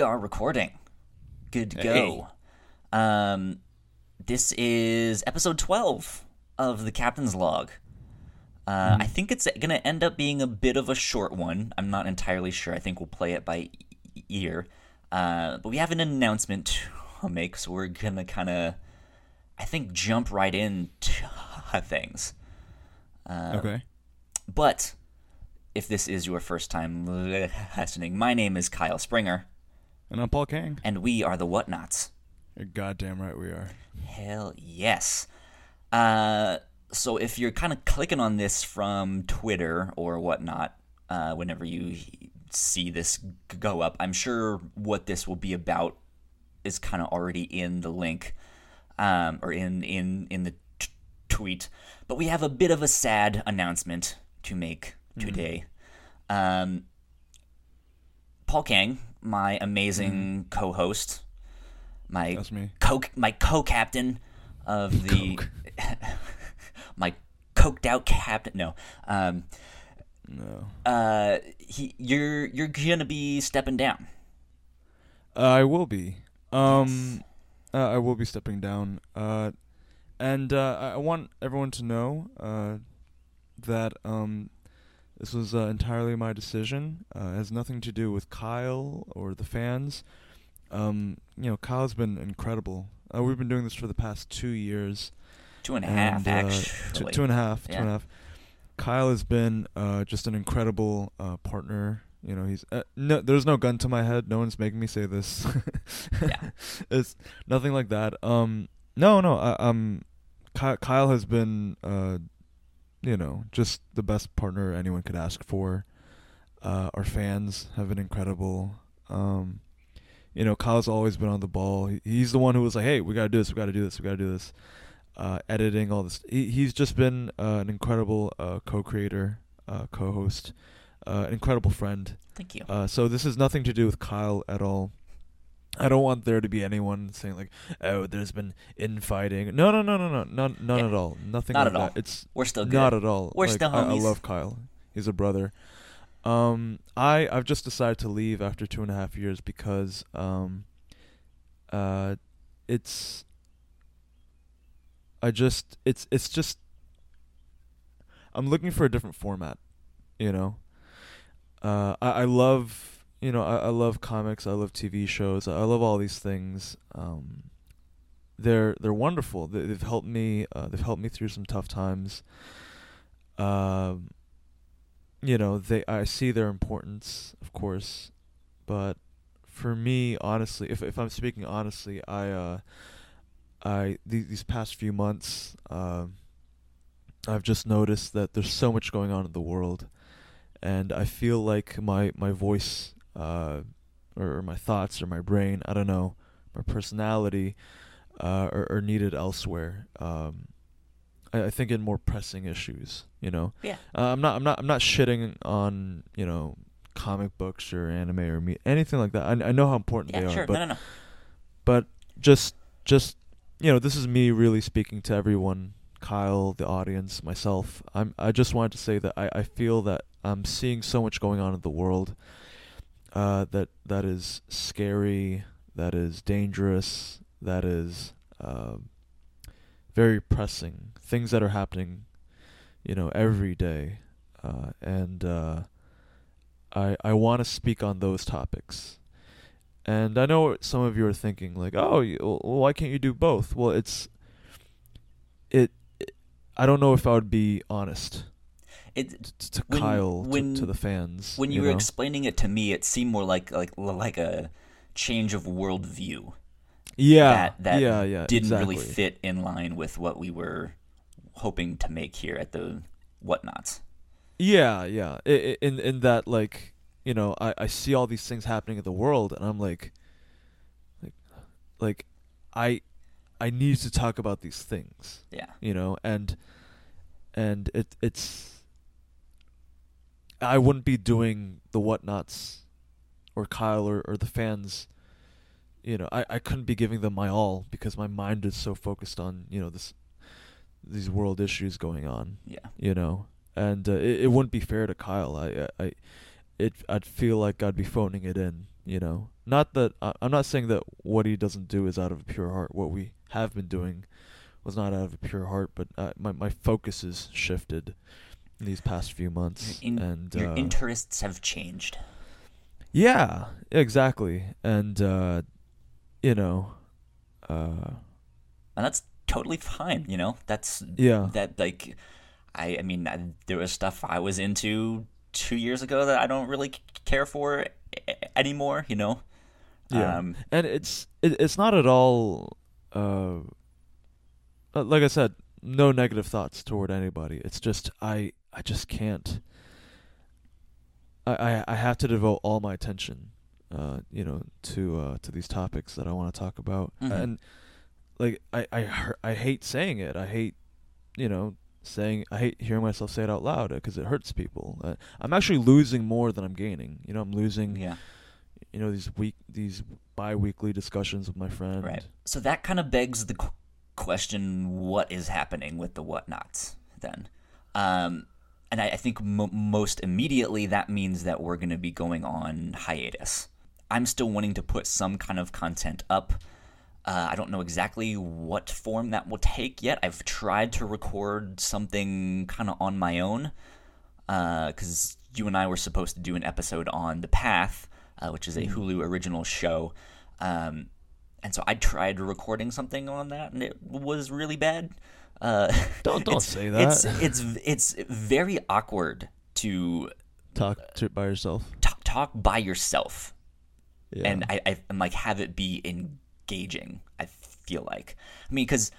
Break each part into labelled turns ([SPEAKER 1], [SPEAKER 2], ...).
[SPEAKER 1] We are recording. Good to
[SPEAKER 2] Hey.
[SPEAKER 1] go. Um, this is episode 12 of the Captain's Log. Uh, I think it's going to end up being a bit of a short one. I'm not entirely sure. I think we'll play it by ear. Uh, but we have an announcement to make, so we're going to kind of, I think, jump right into things.
[SPEAKER 2] okay.
[SPEAKER 1] But if this is your first time listening, my name is Kyle Springer,
[SPEAKER 2] And I'm Paul Kang.
[SPEAKER 1] and we are the Whatnauts.
[SPEAKER 2] You're goddamn right we are.
[SPEAKER 1] Hell yes. Uh, so if you're kind of clicking on this from Twitter or whatnot, uh, whenever you see this go up, I'm sure what this will be about is kind of already in the link, um, or in in in the t- tweet. But we have a bit of a sad announcement to make today. Um, Paul Kang, my amazing co-host, my co my co-captain of the my coked out captain. No, um,
[SPEAKER 2] No.
[SPEAKER 1] uh, he you're you're gonna be stepping down.
[SPEAKER 2] Uh, I will be. Um, uh, I will be stepping down. Uh, and uh, I want everyone to know uh, that um, this was uh, entirely my decision. Uh, it has nothing to do with Kyle or the fans. Um, you know, Kyle's been incredible. Uh, we've been doing this for the past two years.
[SPEAKER 1] Two and a half,
[SPEAKER 2] and, uh,
[SPEAKER 1] actually.
[SPEAKER 2] two, two and a half, two and
[SPEAKER 1] Yeah.
[SPEAKER 2] half. Kyle has been uh, just an incredible uh, partner. You know, he's uh, no. There's no gun to my head. No one's making me say this.
[SPEAKER 1] Yeah.
[SPEAKER 2] it's nothing like that. Um, no, no. I, um, Ky- Kyle has been, uh, you know, just the best partner anyone could ask for. Uh, our fans have been incredible. Um, you know, Kyle's always been on the ball. He, he's the one who was like, "Hey, we gotta do this. We gotta do this. We gotta do this." Uh, editing all this. He, he's just been uh, an incredible uh, co-creator, uh, co-host, uh, an incredible friend.
[SPEAKER 1] Thank you.
[SPEAKER 2] Uh, so this has nothing to do with Kyle at all. I don't want there to be anyone saying like, "Oh, there's been infighting." No, no, no, no, no, none, none
[SPEAKER 1] Yeah.
[SPEAKER 2] at all. Nothing
[SPEAKER 1] Not
[SPEAKER 2] like
[SPEAKER 1] at all.
[SPEAKER 2] that. It's
[SPEAKER 1] We're still good.
[SPEAKER 2] not at all.
[SPEAKER 1] We're
[SPEAKER 2] Like,
[SPEAKER 1] still
[SPEAKER 2] I, I love Kyle. He's a brother. Um, I I've just decided to leave after two and a half years because um, uh, it's. I just it's it's just. I'm looking for a different format, you know. Uh, I I love you know I, I love comics. I love TV shows. I love all these things. Um, they're they're wonderful. They, they've helped me. Uh, they've helped me through some tough times. Um, you know, they I see their importance, of course, but for me, honestly, if if I'm speaking honestly, I uh, I these these past few months, um, I've just noticed that there's so much going on in the world, and I feel like my my voice, uh, or, my thoughts or my brain, I don't know, my personality, uh, are, are needed elsewhere. Um, I, I think in more pressing issues, you know.
[SPEAKER 1] Yeah.
[SPEAKER 2] Uh, I'm not. I'm not. I'm not shitting on you know comic books or anime or me anything like that. I, I know how important
[SPEAKER 1] Yeah,
[SPEAKER 2] they
[SPEAKER 1] sure.
[SPEAKER 2] are, but
[SPEAKER 1] no, no, no.
[SPEAKER 2] but just just you know this is me really speaking to everyone kyle the audience myself i'm i just wanted to say that i i feel that i'm seeing so much going on in the world uh that that is scary that is dangerous that is um very pressing things that are happening you know every day uh and uh i i want to speak on those topics and I know some of you are thinking, like, oh, you, well, why can't you do both? Well, it's it. it I don't know if I would be honest
[SPEAKER 1] It
[SPEAKER 2] to
[SPEAKER 1] When-
[SPEAKER 2] Kyle,
[SPEAKER 1] when-
[SPEAKER 2] to, to the fans.
[SPEAKER 1] when you, were
[SPEAKER 2] know?
[SPEAKER 1] explaining it to me, it seemed more like like like a change of worldview
[SPEAKER 2] yeah,
[SPEAKER 1] that that
[SPEAKER 2] yeah, yeah,
[SPEAKER 1] didn't
[SPEAKER 2] exactly.
[SPEAKER 1] really fit in line with what we were hoping to make here at the whatnauts.
[SPEAKER 2] Yeah, yeah. In in that like you know I I see all these things happening in the world and I'm like like like I I need to talk about these things.
[SPEAKER 1] Yeah.
[SPEAKER 2] You know and and it it's I wouldn't be doing the whatnauts or Kyle or, or the fans you know I, I couldn't be giving them my all because my mind is so focused on you know this these world issues going on
[SPEAKER 1] Yeah.
[SPEAKER 2] you know, and uh, it, it wouldn't be fair to Kyle. I, I, it I'd feel like I'd be phoning it in. You know, not that I, I'm not saying that what he doesn't do is out of a pure heart. What we have been doing was not out of a pure heart, but uh, my my focus has shifted these past few months,
[SPEAKER 1] In-
[SPEAKER 2] and
[SPEAKER 1] Your
[SPEAKER 2] uh,
[SPEAKER 1] interests have changed.
[SPEAKER 2] yeah, exactly, and uh, you know, uh,
[SPEAKER 1] and that's totally fine. You know, that's
[SPEAKER 2] yeah,
[SPEAKER 1] that like, I I mean, I, there was stuff I was into two years ago that I don't really care for anymore. You know,
[SPEAKER 2] Yeah.
[SPEAKER 1] um,
[SPEAKER 2] and it's it, it's not at all uh, uh, like I said, no negative thoughts toward anybody. It's just I I just can't. I I, I have to devote all my attention, uh, you know, to uh, to these topics that I want to talk about,
[SPEAKER 1] Mhm.
[SPEAKER 2] and like I I I hate saying it. I hate, you know. Saying I hate hearing myself say it out loud because it hurts people. Uh, I'm actually losing more than I'm gaining. You know, I'm losing
[SPEAKER 1] yeah,
[SPEAKER 2] you know these week these bi-weekly discussions with my friend
[SPEAKER 1] right. So that kind of begs the qu- question: What is happening with the whatnauts then? Um, and I, I think mo most immediately that means that we're going to be going on hiatus. I'm still wanting to put some kind of content up. Uh, I don't know exactly what form that will take yet. I've tried to record something kind of on my own because you and I were supposed to do an episode on The Path, uh, which is a Hulu original show. Um, and so I tried recording something on that, and it was really bad. Uh,
[SPEAKER 2] Don't- don't say that.
[SPEAKER 1] It's it's it's very awkward to
[SPEAKER 2] talk to by yourself
[SPEAKER 1] t- talk by yourself
[SPEAKER 2] yeah
[SPEAKER 1] and I, I and like have it be engaging. I feel like, I mean, because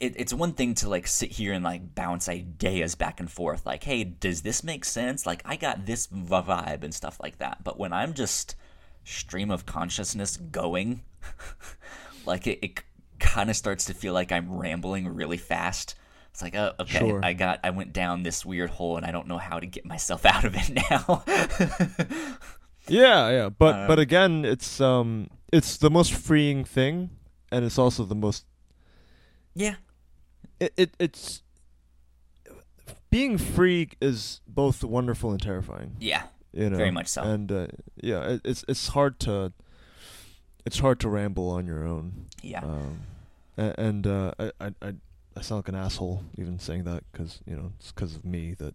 [SPEAKER 1] it, it's one thing to like sit here and like bounce ideas back and forth, like, hey, does this make sense? Like, I got this vibe and stuff like that. But when I'm just stream of consciousness going, like it, it kind of starts to feel like I'm rambling really fast. It's like, oh, okay,
[SPEAKER 2] Sure.
[SPEAKER 1] I got, I went down this weird hole, and I don't know how to get myself out of it now.
[SPEAKER 2] yeah yeah but
[SPEAKER 1] Um,
[SPEAKER 2] but again it's um it's the most freeing thing and it's also the most
[SPEAKER 1] yeah,
[SPEAKER 2] it, it it's being free is both wonderful and terrifying
[SPEAKER 1] yeah,
[SPEAKER 2] you know
[SPEAKER 1] Very much so.
[SPEAKER 2] and uh, yeah it, it's it's hard to it's hard to ramble on your own
[SPEAKER 1] yeah.
[SPEAKER 2] Um, and uh, I, I, I, I sound like an asshole even saying that because you know it's because of me that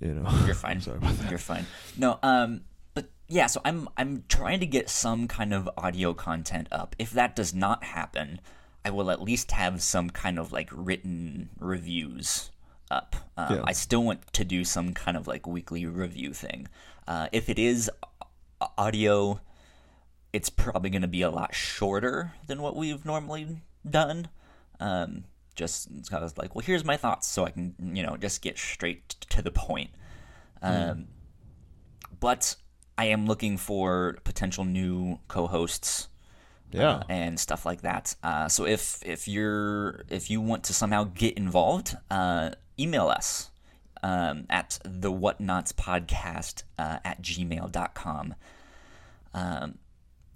[SPEAKER 2] you know.
[SPEAKER 1] You're fine.
[SPEAKER 2] Sorry about that.
[SPEAKER 1] You're fine. No, um, but yeah, so I'm I'm trying to get some kind of audio content up. If that does not happen, I will at least have some kind of like written reviews up. Um,
[SPEAKER 2] Yeah.
[SPEAKER 1] I still want to do some kind of like weekly review thing. Uh, if it is audio, it's probably going to be a lot shorter than what we've normally done. Um, just it's kind of like, well, here's my thoughts, so I can you know just get straight to the point. Um, But I am looking for potential new co-hosts.
[SPEAKER 2] Yeah.
[SPEAKER 1] uh, and stuff like that. Uh, so if if you're if you want to somehow get involved, uh, email us um, at the whatnauts podcast uh, at gmail.com. Um,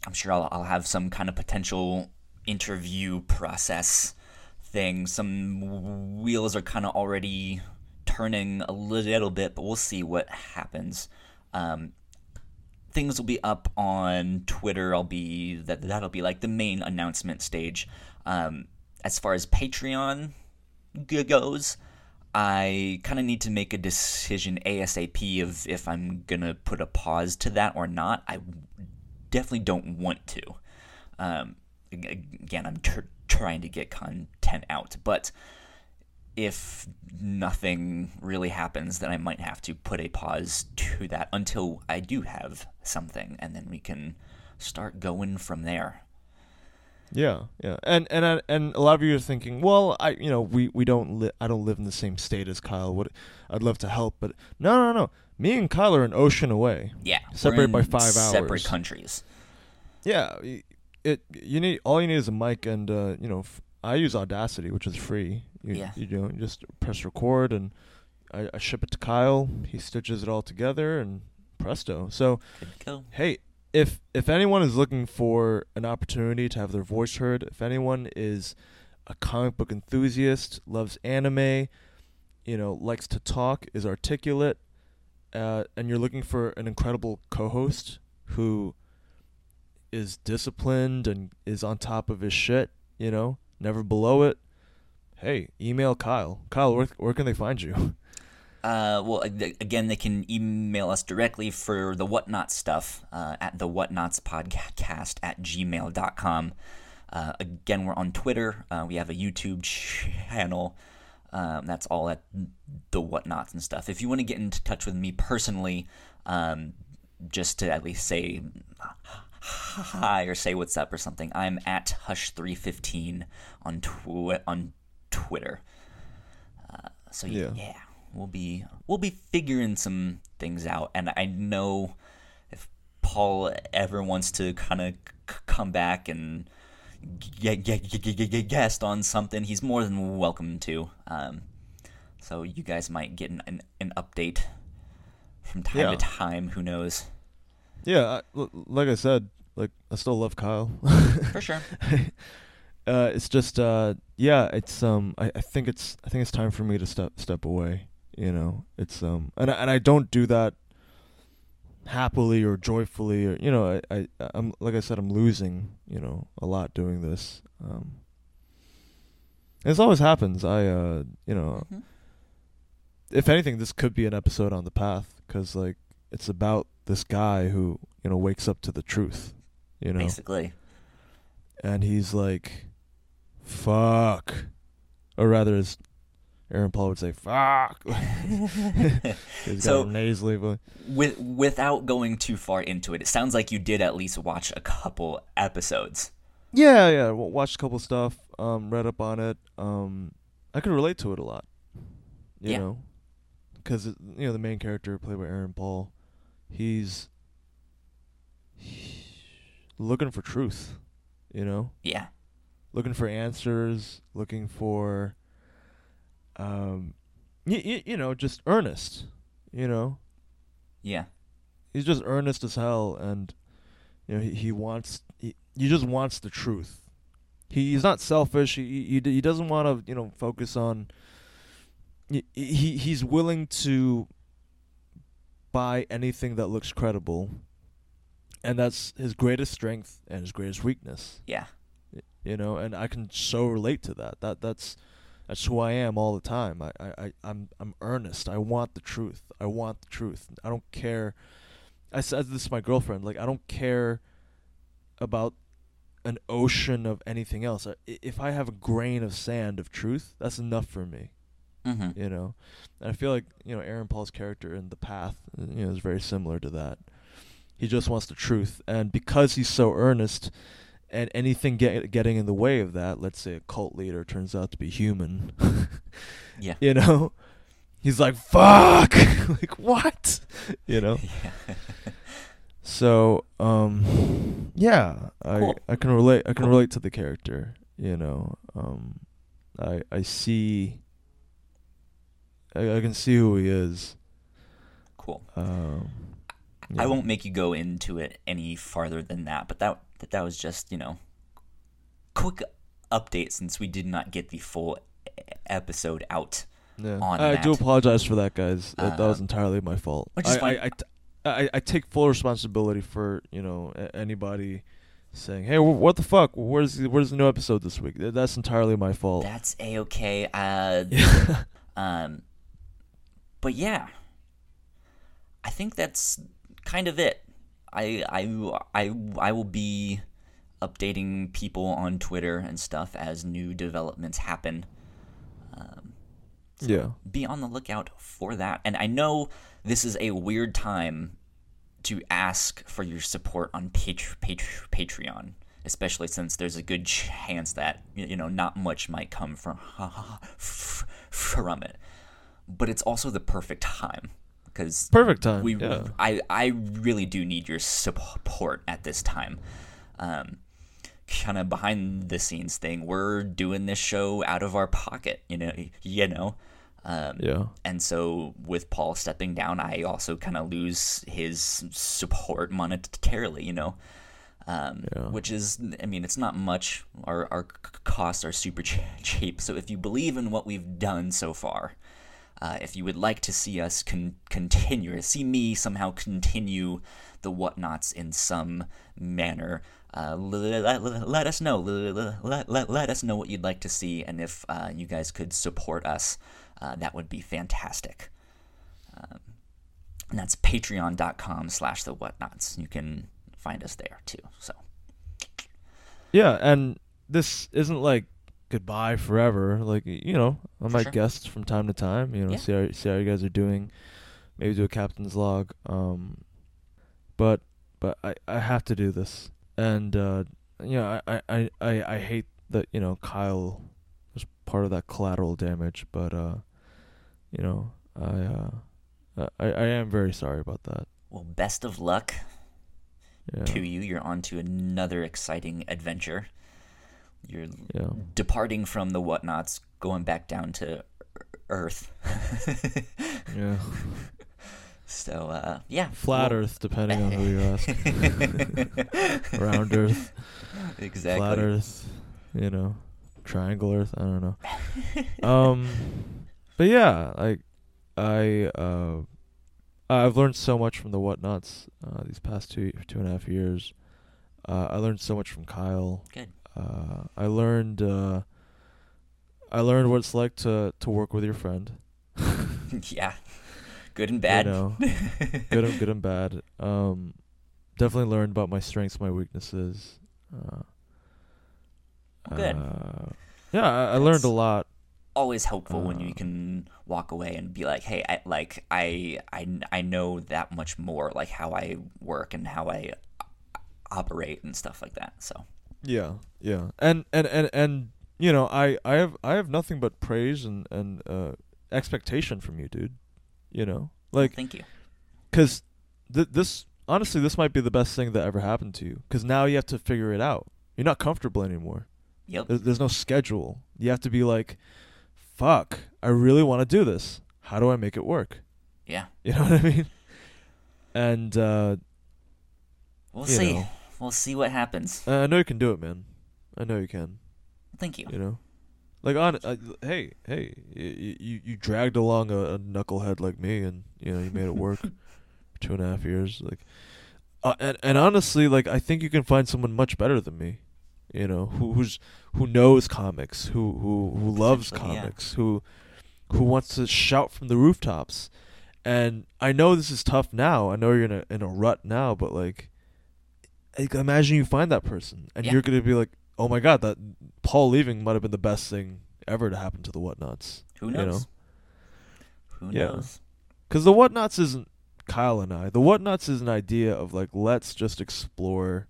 [SPEAKER 1] I'm sure I'll, I'll have some kind of potential interview process thing. Some wheels are kind of already turning a little bit, but we'll see what happens. Um, things will be up on Twitter. I'll be that that'll be like the main announcement stage. Um, as far as Patreon goes, I kind of need to make a decision ASAP of if I'm gonna put a pause to that or not. I definitely don't want to. Um, again, I'm tr- trying to get content out, but if nothing really happens, then I might have to put a pause to that until I do have something, and then we can start going from there.
[SPEAKER 2] Yeah, yeah, and and I, and a lot of you are thinking, well, I you know we we don't li- I don't live in the same state as Kyle. What I'd love to help, but no, no, no. Me and Kyle are an ocean away.
[SPEAKER 1] Yeah,
[SPEAKER 2] Separated by five
[SPEAKER 1] Separate
[SPEAKER 2] hours.
[SPEAKER 1] Separate countries.
[SPEAKER 2] Yeah, it you need all you need is a mic and uh, you know f- I use Audacity, which is free. You,
[SPEAKER 1] Yeah.
[SPEAKER 2] you know, you just press record and I, I ship it to Kyle. He stitches it all together and presto. So hey, if if anyone is looking for an opportunity to have their voice heard, if anyone is a comic book enthusiast, loves anime, you know, likes to talk, is articulate, uh, and you're looking for an incredible co-host who is disciplined and is on top of his shit, you know, never below it, hey, email Kyle. Kyle, where, where can they find you?
[SPEAKER 1] Uh, well, again, they can email us directly for the whatnaut stuff uh, at the whatnauts podcast at gmail.com. Uh, again, we're on Twitter. Uh, we have a YouTube channel. Um, that's all at the whatnauts and stuff. If you want to get in touch with me personally, um, just to at least say hi or say what's up or something, I'm at Hush315 on, tw- on Twitter. Uh, so yeah. yeah, we'll be we'll be figuring some things out, and I know if Paul ever wants to kind of c- come back and get, get, get, get, guest on something, he's more than welcome to. Um, so you guys might get an, an, an update from time yeah. to time. Who knows?
[SPEAKER 2] Yeah, I, like I said, like I still love Kyle.
[SPEAKER 1] For sure.
[SPEAKER 2] uh, it's just uh, yeah, it's um, I, I think it's I think it's time for me to step step away. You know, it's um, and I, and I don't do that happily or joyfully or you know I, I I'm like I said I'm losing you know a lot doing this. Um, this always happens. I uh, you know, mm-hmm. if anything, this could be an episode on the path because like it's about this guy who you know wakes up to the truth. You know,
[SPEAKER 1] basically,
[SPEAKER 2] and he's like, "Fuck," or rather, as Aaron Paul would say, "Fuck." He's
[SPEAKER 1] so,
[SPEAKER 2] nasally voice.
[SPEAKER 1] With without going too far into it, it sounds like you did at least watch a couple episodes.
[SPEAKER 2] Yeah, yeah, watched a couple stuff, um, read up on it. Um, I could relate to it a lot. You yeah. know, because you know the main character played by Aaron Paul, he's looking for truth. You know.
[SPEAKER 1] Yeah.
[SPEAKER 2] Looking for answers, looking for um, y- y- you know, just earnest, you know.
[SPEAKER 1] Yeah.
[SPEAKER 2] He's just earnest as hell, and you know he he wants he, he just wants the truth. He, he's not selfish. He he he doesn't want to you know focus on. He, he he's willing to buy anything that looks credible, and that's his greatest strength and his greatest weakness.
[SPEAKER 1] Yeah.
[SPEAKER 2] You know, and I can so relate to that. That that's that's who I am all the time. I, I, I I'm I'm earnest. I want the truth. I want the truth. I don't care. I said this to my girlfriend. Like I don't care about an ocean of anything else. If I have a grain of sand of truth, that's enough for me.
[SPEAKER 1] Mm-hmm.
[SPEAKER 2] You know, and I feel like you know Aaron Paul's character in The Path, you know, is very similar to that. He just wants the truth, and because he's so earnest, and anything get, getting in the way of that, let's say a cult leader turns out to be human.
[SPEAKER 1] yeah.
[SPEAKER 2] You know, he's like, "Fuck!" like what? You know. Yeah. so, um, yeah, cool. I I can relate. I can cool. relate to the character. You know, um, I I see. I, I can see who he is.
[SPEAKER 1] Cool.
[SPEAKER 2] Um,
[SPEAKER 1] yeah. I won't make you go into it any farther than that, but that that that was just you know quick update since we did not get the full episode out.
[SPEAKER 2] Yeah. I
[SPEAKER 1] that.
[SPEAKER 2] do apologize for that, guys. Uh, that was entirely my fault.
[SPEAKER 1] Which is
[SPEAKER 2] I,
[SPEAKER 1] fine.
[SPEAKER 2] I, I, I, I take full responsibility for you know anybody saying, "Hey, what the fuck? Where's the, where's the new episode this week?" That's entirely my fault.
[SPEAKER 1] That's a okay. Uh, um, but yeah, I think that's kind of it. I I I I will be updating people on Twitter and stuff as new developments happen. Um,
[SPEAKER 2] so yeah.
[SPEAKER 1] Be on the lookout for that. And I know this is a weird time to ask for your support on Pat- Pat- Patreon, especially since there's a good chance that you know not much might come from from it. But it's also the perfect time because
[SPEAKER 2] perfect time.
[SPEAKER 1] We,
[SPEAKER 2] yeah.
[SPEAKER 1] I, I really do need your support at this time. Um, kind of behind the scenes thing. We're doing this show out of our pocket, you know, you know. Um,
[SPEAKER 2] yeah.
[SPEAKER 1] And so with Paul stepping down, I also kind of lose his support monetarily, you know. Um, yeah. Which is, I mean, it's not much. Our our costs are super cheap. So if you believe in what we've done so far, Uh, if you would like to see us con- continue, see me somehow continue the whatnauts in some manner, uh, let, let, us know. Let, let, let, us know what you'd like to see, and if uh, you guys could support us, uh, that would be fantastic. Um, and that's patreon.com slash the whatnauts. You can find us there too. So
[SPEAKER 2] yeah, and this isn't like goodbye forever. Like you know, I might sure. guest from time to time. You know, yeah. see how see how you guys are doing. Maybe do a captain's log. Um, but but I I have to do this, and uh, you know I I I I hate that you know Kyle was part of that collateral damage, but uh, you know I uh I I am very sorry about that.
[SPEAKER 1] Well, best of luck yeah. to you. You're on to another exciting adventure. You're yeah. departing from the whatnauts, going back down to Earth.
[SPEAKER 2] yeah.
[SPEAKER 1] So uh, yeah,
[SPEAKER 2] flat well, Earth, depending on who you ask. Round Earth,
[SPEAKER 1] exactly.
[SPEAKER 2] Flat Earth, you know, triangle Earth. I don't know. um, but yeah, like I uh, I've learned so much from the whatnauts uh, these past two two and a half years. Uh, I learned so much from Kyle.
[SPEAKER 1] Good.
[SPEAKER 2] Uh, I learned uh, I learned what it's like to to work with your friend.
[SPEAKER 1] yeah, good and bad.
[SPEAKER 2] You know, good and good and bad. Um, definitely learned about my strengths, my weaknesses. Uh,
[SPEAKER 1] good.
[SPEAKER 2] Uh, yeah, I, I learned a lot.
[SPEAKER 1] Always helpful when you uh, can walk away and be like, "Hey, I, like I, I, I know that much more, like how I work and how I operate and stuff like that." So
[SPEAKER 2] yeah, yeah, and and and and you know, I I have I have nothing but praise and and uh, expectation from you, dude. You know, like
[SPEAKER 1] thank you,
[SPEAKER 2] because th- this honestly this might be the best thing that ever happened to you because now you have to figure it out. You're not comfortable anymore.
[SPEAKER 1] Yep.
[SPEAKER 2] There's, there's no schedule. You have to be like, fuck, I really want to do this. How do I make it work?
[SPEAKER 1] Yeah.
[SPEAKER 2] You know what I mean? And uh,
[SPEAKER 1] we'll see. Know, we'll see what happens.
[SPEAKER 2] I know you can do it, man. I know you can.
[SPEAKER 1] Thank you.
[SPEAKER 2] You know, like on, uh, hey, hey, you, you you dragged along a, a, knucklehead like me, and you know you made it work two and a half years. Like, uh, and and honestly, like I think you can find someone much better than me. You know, who who's who knows comics, who who who loves comics, yeah. who who wants to shout from the rooftops. And I know this is tough now. I know you're in a in a rut now, but like imagine you find that person and yeah. you're gonna be like, oh my god, that Paul leaving might have been the best thing ever to happen to the Whatnauts.
[SPEAKER 1] Who knows? You know? Who yeah. knows?
[SPEAKER 2] Because the Whatnauts isn't Kyle and I. The Whatnauts is an idea of like let's just explore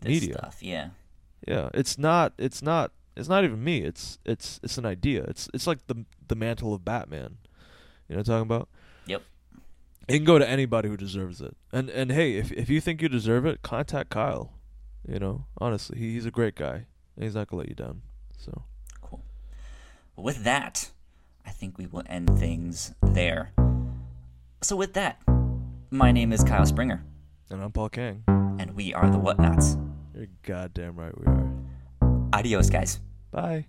[SPEAKER 1] this media. Stuff, yeah.
[SPEAKER 2] Yeah, it's not. It's not. It's not even me. It's it's it's an idea. It's it's like the the mantle of Batman. You know what I'm talking about? It can go to anybody who deserves it. And and hey, if if you think you deserve it, contact Kyle. You know, honestly, he, he's a great guy. And he's not gonna let you down. So
[SPEAKER 1] cool. with that, I think we will end things there. So with that, my name is Kyle Springer.
[SPEAKER 2] And I'm Paul Kang.
[SPEAKER 1] And we are the Whatnauts.
[SPEAKER 2] You're goddamn right we are.
[SPEAKER 1] Adios, guys.
[SPEAKER 2] Bye.